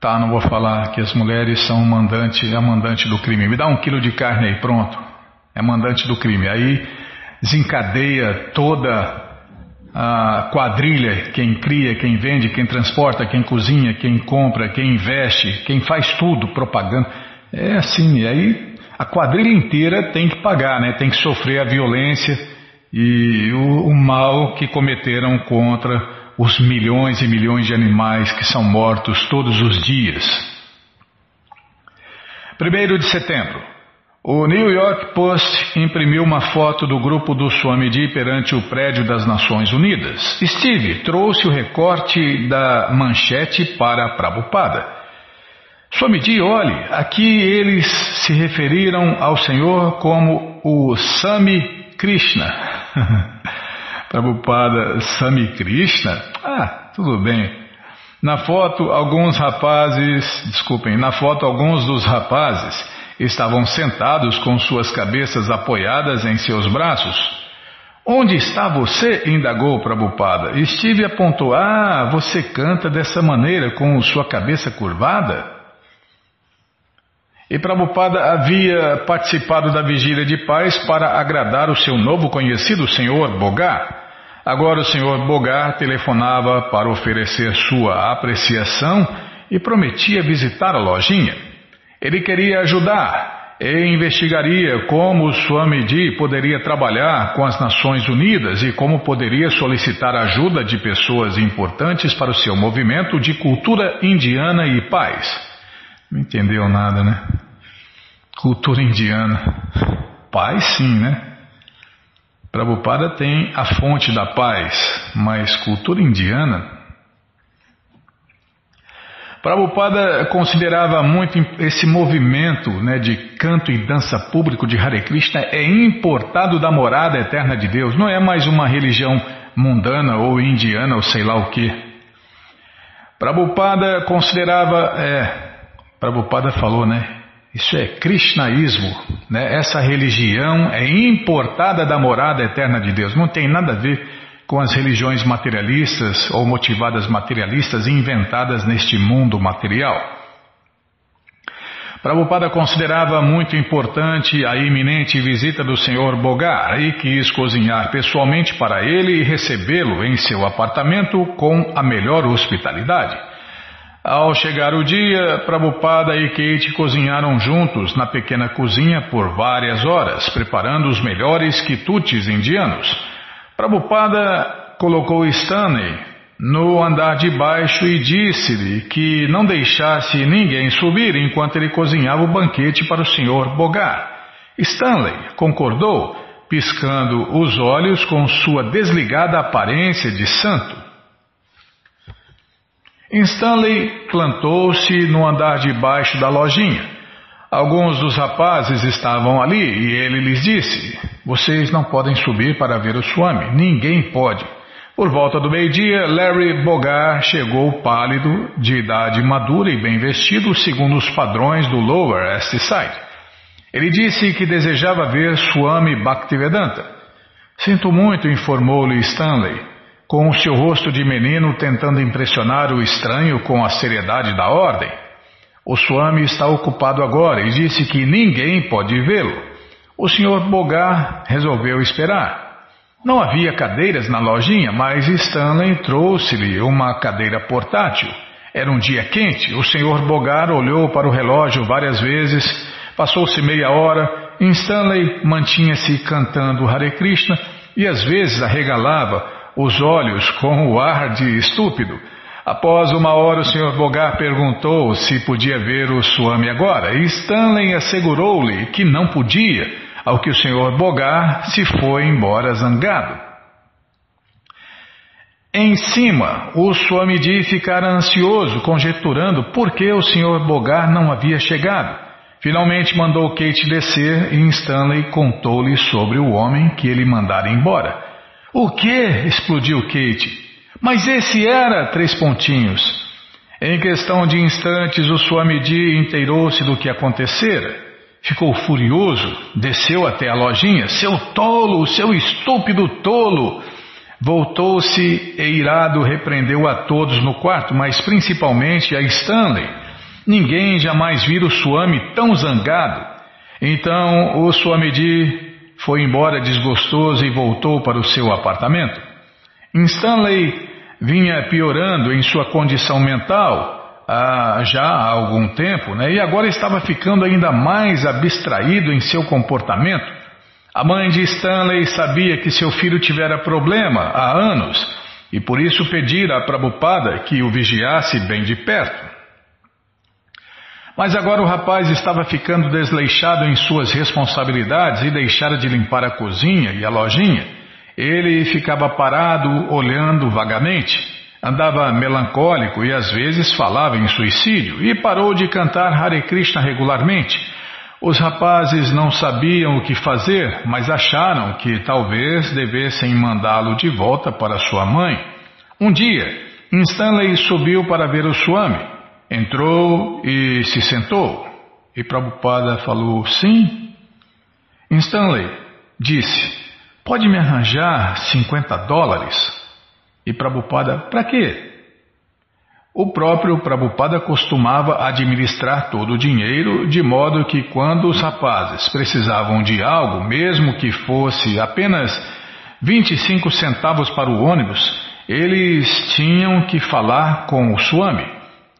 Tá, não vou falar que as mulheres são mandante, é mandante do crime. Me dá um quilo de carne aí, pronto. É mandante do crime. Aí desencadeia toda a quadrilha, quem cria, quem vende, quem transporta, quem cozinha, quem compra, quem investe, quem faz tudo, propaganda. É assim, aí a quadrilha inteira tem que pagar, né? tem que sofrer a violência e o, o mal que cometeram contra os milhões e milhões de animais que são mortos todos os dias. 1 de setembro. O New York Post imprimiu uma foto do grupo do Swamiji perante o prédio das Nações Unidas. Steve trouxe o recorte da manchete para Prabhupada. Swamiji, olhe, aqui eles se referiram ao Senhor como o Sami Krishna. Prabhupada Sami Krishna? Ah, tudo bem. Na foto, alguns rapazes, desculpem, na foto, alguns dos rapazes estavam sentados com suas cabeças apoiadas em seus braços. Onde está você? indagou Prabhupada. Steve apontou: Ah, você canta dessa maneira, com sua cabeça curvada? E Prabhupada havia participado da vigília de paz para agradar o seu novo conhecido senhor Bogar. Agora o senhor Bogar telefonava para oferecer sua apreciação e prometia visitar a lojinha. Ele queria ajudar e investigaria como o Swamiji poderia trabalhar com as Nações Unidas e como poderia solicitar ajuda de pessoas importantes para o seu movimento de cultura indiana e paz. Não entendeu nada, né? Cultura indiana. Paz, sim, né? Prabhupada tem a fonte da paz, mas cultura indiana Prabhupada considerava muito esse movimento né, de canto e dança público de Hare Krishna é importado da morada eterna de Deus, não é mais uma religião mundana ou indiana ou sei lá o que. Prabhupada considerava, é, Prabhupada falou, né? Isso é Krishnaísmo, né? Essa religião é importada da morada eterna de Deus, não tem nada a ver com as religiões materialistas ou motivadas materialistas inventadas neste mundo material. Prabhupada considerava muito importante a iminente visita do Sr. Bogar e quis cozinhar pessoalmente para ele e recebê-lo em seu apartamento com a melhor hospitalidade. Ao chegar o dia, Prabhupada e Kate cozinharam juntos na pequena cozinha por várias horas, preparando os melhores quitutes indianos. Prabhupada colocou Stanley no andar de baixo e disse-lhe que não deixasse ninguém subir enquanto ele cozinhava o banquete para o Sr. Bogar. Stanley concordou, piscando os olhos com sua desligada aparência de santo. Stanley plantou-se no andar de baixo da lojinha. Alguns dos rapazes estavam ali e ele lhes disse: Vocês não podem subir para ver o Swami, ninguém pode. Por volta do meio-dia, Larry Bogar chegou pálido, de idade madura e bem vestido, segundo os padrões do Lower East Side. Ele disse que desejava ver Swami Bhaktivedanta. Sinto muito, informou-lhe Stanley, com o seu rosto de menino tentando impressionar o estranho com a seriedade da ordem. O Swami está ocupado agora e disse que ninguém pode vê-lo. O Sr. Bogar resolveu esperar. Não havia cadeiras na lojinha, mas Stanley trouxe-lhe uma cadeira portátil. Era um dia quente. O Sr. Bogar olhou para o relógio várias vezes. Passou-se meia hora. Stanley mantinha-se cantando Hare Krishna e às vezes arregalava os olhos com o ar de estúpido. Após uma hora, o Sr. Bogar perguntou se podia ver o Swami agora, e Stanley assegurou-lhe que não podia, ao que o Sr. Bogar se foi embora zangado. Em cima, o Swamiji ficara ansioso, conjecturando por que o Sr. Bogar não havia chegado. Finalmente mandou Kate descer e Stanley contou-lhe sobre o homem que ele mandara embora. O que? explodiu Kate. Mas esse era três pontinhos. Em questão de instantes, o Swamiji inteirou-se do que acontecera. Ficou furioso, desceu até a lojinha. Seu tolo, seu estúpido tolo! Voltou-se e irado repreendeu a todos no quarto, mas principalmente a Stanley. Ninguém jamais vira o Swami tão zangado. Então o Swamiji foi embora desgostoso e voltou para o seu apartamento. Stanley vinha piorando em sua condição mental ah, já há algum tempo, né? E agora estava ficando ainda mais abstraído em seu comportamento. A mãe de Stanley sabia que seu filho tivera problema há anos e por isso pedira a Prabhupada que o vigiasse bem de perto. Mas agora o rapaz estava ficando desleixado em suas responsabilidades e deixara de limpar a cozinha e a lojinha. Ele ficava parado, olhando vagamente. Andava melancólico e às vezes falava em suicídio e parou de cantar Hare Krishna regularmente. Os rapazes não sabiam o que fazer, mas acharam que talvez devessem mandá-lo de volta para sua mãe. Um dia, Stanley subiu para ver o Swami. Entrou e se sentou. E Prabhupada falou: Sim. Stanley disse: Pode me arranjar 50 dólares? E Prabhupada: Para quê? O próprio Prabhupada costumava administrar todo o dinheiro, de modo que quando os rapazes precisavam de algo, mesmo que fosse apenas 25 centavos para o ônibus, eles tinham que falar com o Swami.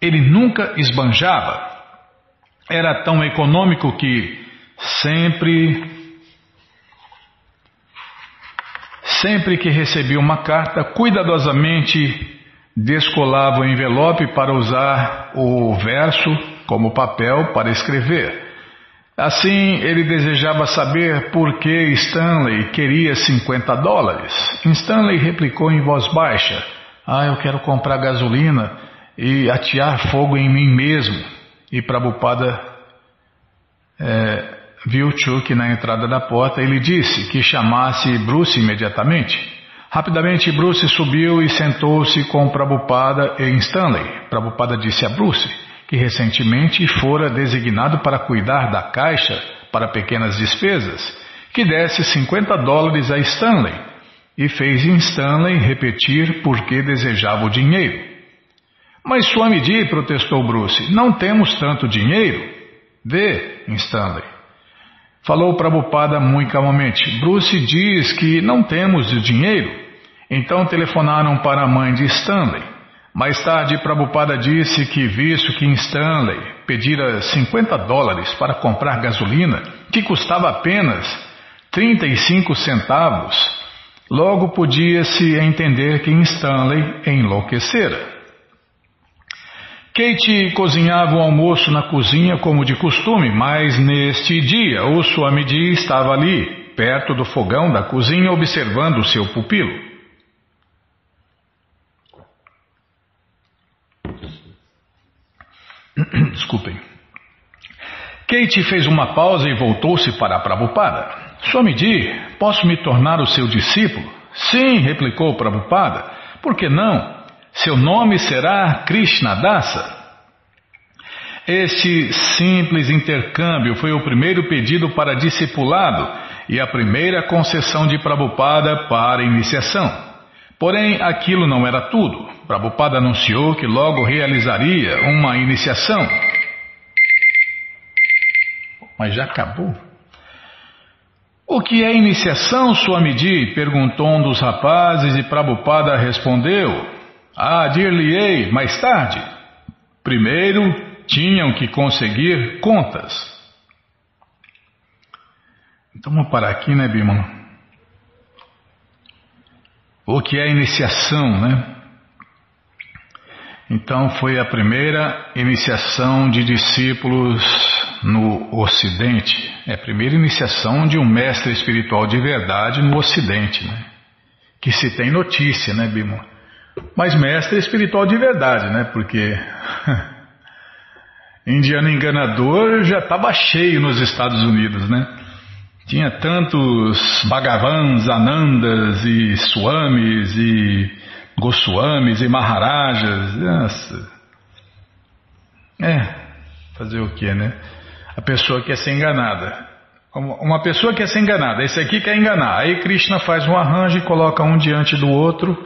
Ele nunca esbanjava. Era tão econômico que sempre sempre que recebia uma carta, cuidadosamente descolava o envelope para usar o verso como papel para escrever. Assim, ele desejava saber por que Stanley queria 50 dólares. Stanley replicou em voz baixa: Ah, eu quero comprar gasolina e atear fogo em mim mesmo. E Prabhupada é, viu Chuck na entrada da porta e lhe disse que chamasse Bruce imediatamente. Rapidamente Bruce subiu e sentou-se com Prabhupada e Stanley. Prabhupada disse a Bruce que recentemente fora designado para cuidar da caixa para pequenas despesas, que desse 50 dólares a Stanley, e fez Stanley repetir por que desejava o dinheiro. Mas Swamiji, protestou Bruce, não temos tanto dinheiro. Vê, Stanley. Falou Prabhupada muito calmamente. Bruce diz que não temos dinheiro. Então telefonaram para a mãe de Stanley. Mais tarde, Prabhupada disse que, visto que Stanley pedira 50 dólares para comprar gasolina, que custava apenas 35 centavos, logo podia-se entender que Stanley enlouquecera. Kate cozinhava o almoço na cozinha como de costume, mas neste dia o Swamiji estava ali, perto do fogão da cozinha, observando o seu pupilo. Desculpem. Kate fez uma pausa e voltou-se para a Prabhupada. Swamiji, posso me tornar o seu discípulo? Sim, replicou Prabhupada. Por que não? Seu nome será Krishna Dasa. Este simples intercâmbio foi o primeiro pedido para discipulado e a primeira concessão de Prabhupada para iniciação. Porém, aquilo não era tudo. Prabhupada anunciou que logo realizaria uma iniciação. Mas já acabou? O que é iniciação, Swamiji? perguntou um dos rapazes e Prabhupada respondeu: ah, dir-lhe-ei mais tarde. Primeiro tinham que conseguir contas. Então vamos parar aqui, né, Bimão? O que é iniciação, né? Então foi a primeira iniciação de discípulos no Ocidente. É a primeira iniciação de um mestre espiritual de verdade no Ocidente, né? Que se tem notícia, né, Bimão? Mas mestre espiritual de verdade, né? Porque indiano enganador já estava cheio nos Estados Unidos, né? Tinha tantos Bhagavans, Anandas e Swamis e Goswamis e Maharajas. Nossa. É, fazer o que, né? A pessoa quer ser enganada. Uma pessoa quer ser enganada, esse aqui quer enganar. Aí Krishna faz um arranjo e coloca um diante do outro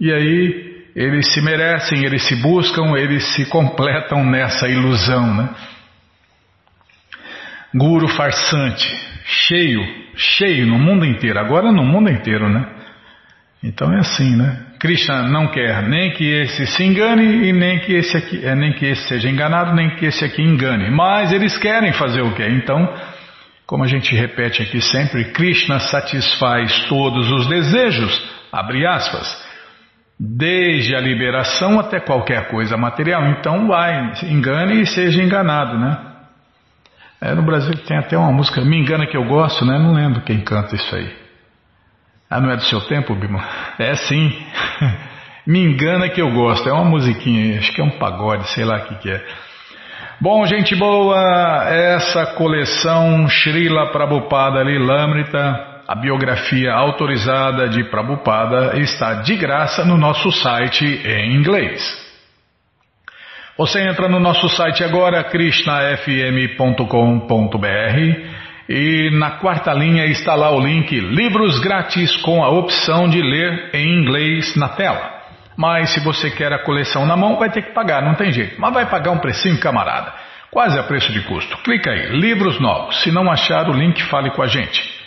e aí eles se merecem, eles se buscam, eles se completam nessa ilusão, né? Guru farsante, cheio, cheio no mundo inteiro, agora no mundo inteiro, né? Então é assim, né? Krishna não quer nem que esse se engane e nem que esse aqui, é, nem que esse seja enganado, nem que esse aqui engane. Mas eles querem fazer o quê? Então, como a gente repete aqui sempre, Krishna satisfaz todos os desejos, abre aspas, desde a liberação até qualquer coisa material. Então vai, engane e seja enganado, né? É, no Brasil tem até uma música, Me Engana Que Eu Gosto, né? Não lembro quem canta isso aí. Ah, não é do seu tempo, Bima? É sim. Me engana que eu gosto. É uma musiquinha, acho que é um pagode, sei lá o que, que é. Bom, gente boa, essa coleção Srila Prabhupada Lilamrita, a biografia autorizada de Prabhupada, está de graça no nosso site em inglês. Você entra no nosso site agora, krishnafm.com.br e na quarta linha está lá o link Livros Grátis com a opção de ler em inglês na tela. Mas se você quer a coleção na mão, vai ter que pagar, não tem jeito. Mas vai pagar um precinho, camarada. Quase a preço de custo. Clica aí, livros novos. Se não achar o link, fale com a gente.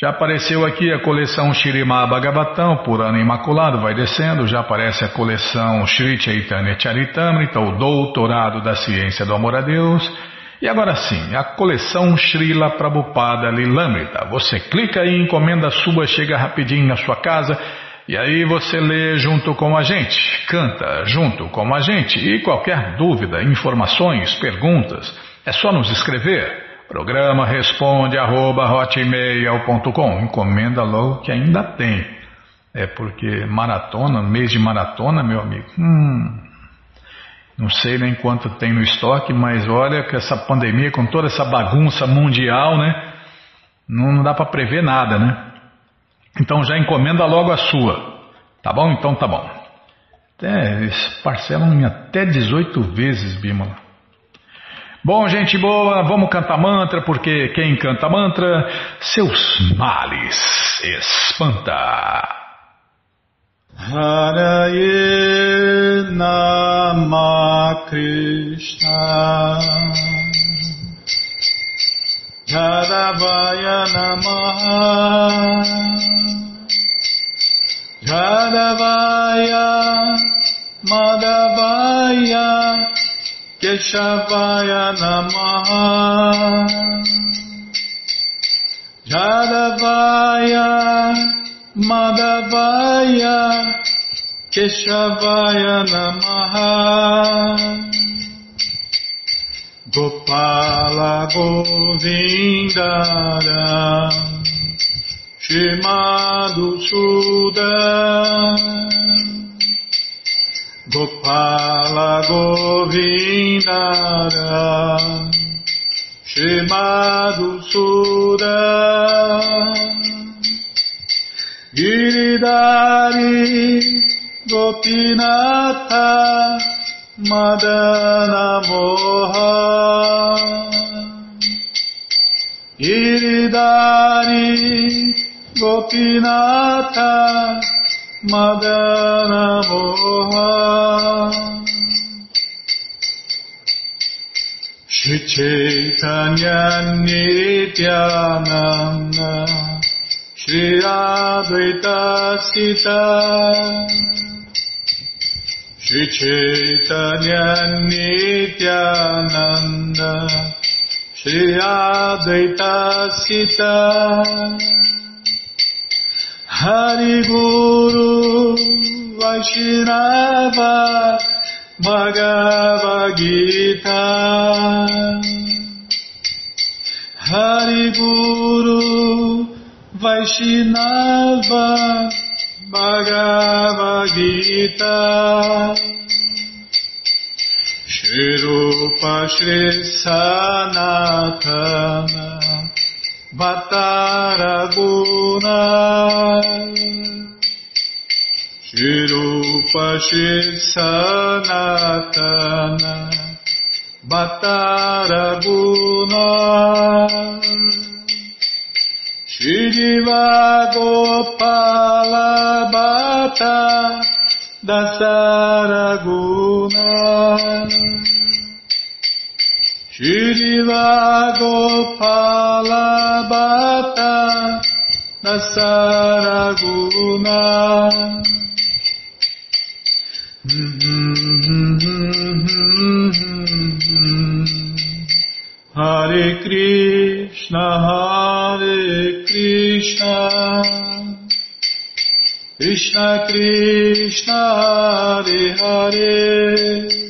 Já apareceu aqui a coleção Shirimá Bhagavatam, por ano imaculado, vai descendo. Já aparece a coleção Shri Chaitanya Charitamrita, o doutorado da ciência do amor a Deus. E agora sim, a coleção Srila Prabhupada Lilamrita. Você clica e encomenda sua, chega rapidinho na sua casa e aí você lê junto com a gente, canta junto com a gente. E qualquer dúvida, informações, perguntas, é só nos escrever. Programa responde arroba hotmail.com. Encomenda logo que ainda tem. É porque maratona, mês de maratona, meu amigo. Hum, não sei nem quanto tem no estoque, mas olha que essa pandemia, com toda essa bagunça mundial, né? Não, dá para prever nada, né? Então já encomenda logo a sua. Tá bom? Então tá bom. Até, eles parcelam até 18 vezes, Bímola. Bom, gente boa, vamos cantar mantra, porque quem canta mantra, seus males espanta. Haraye Nama Krishna Jadavaya Namaha Jadavaya Madhavaya Namaha Jadavaya Madhavaya Keshavaya Namaha Gopala Govindara Shimadu Suda Gopala Govindara Shimadu Suda Giridari Gopinatha Madana Moha Giridari Gopinatha Madana Moha. Shri Chaitanya Nityananda. Shri Advaita Sita. Shri Chaitanya Nityananda. Shri Advaita Sita Hari Guru Vaishnava Bhagavad Gita. Hari Guru Vaishnava Bhagavad Gita. Shri Rupa Shri Sanatana Bhattaraguna Shri Rupa Shri Sanatana. Bhattaraguna Shriva Gopala Bhatta Dasaraguna Shriva Gopala Bhatta Nasaraguna. Hare Krishna Hare Krishna. Krishna Krishna Hare Hare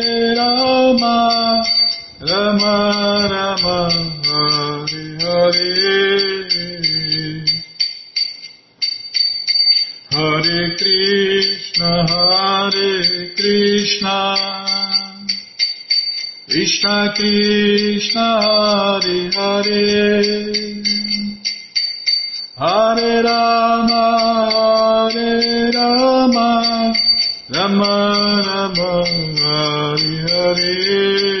Rama Hare Hare. Hare Krishna Hare Krishna. Krishna Krishna Hare Hare. Hare Rama Hare Rama. Rama Rama Hare Hare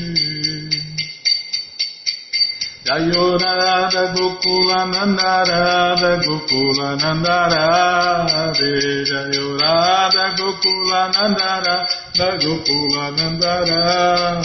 Kayo Narada Gokula Nandarada Gokula Nandarada Jayo Radha Gokula Nandarada Gokula Nandarada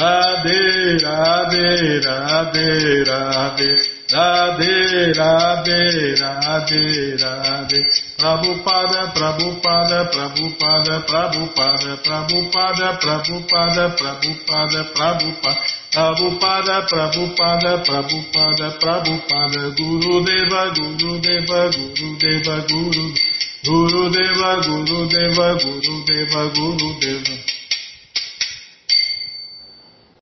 Radhe Radhe Radhe Radhe. Radhe, Radhe, Radhe, Radhe. Prabhupada, Prabhupada, Prabhupada, Prabhupada, Prabhupada, Prabhupada, Prabhupada, Prabhupada. Prabhupada, Prabhupada, Prabhupada, Prabhupada, Guru Deva, Guru Deva, Guru Deva, Guru Guru Deva, Guru Deva, Guru Deva, Guru Deva.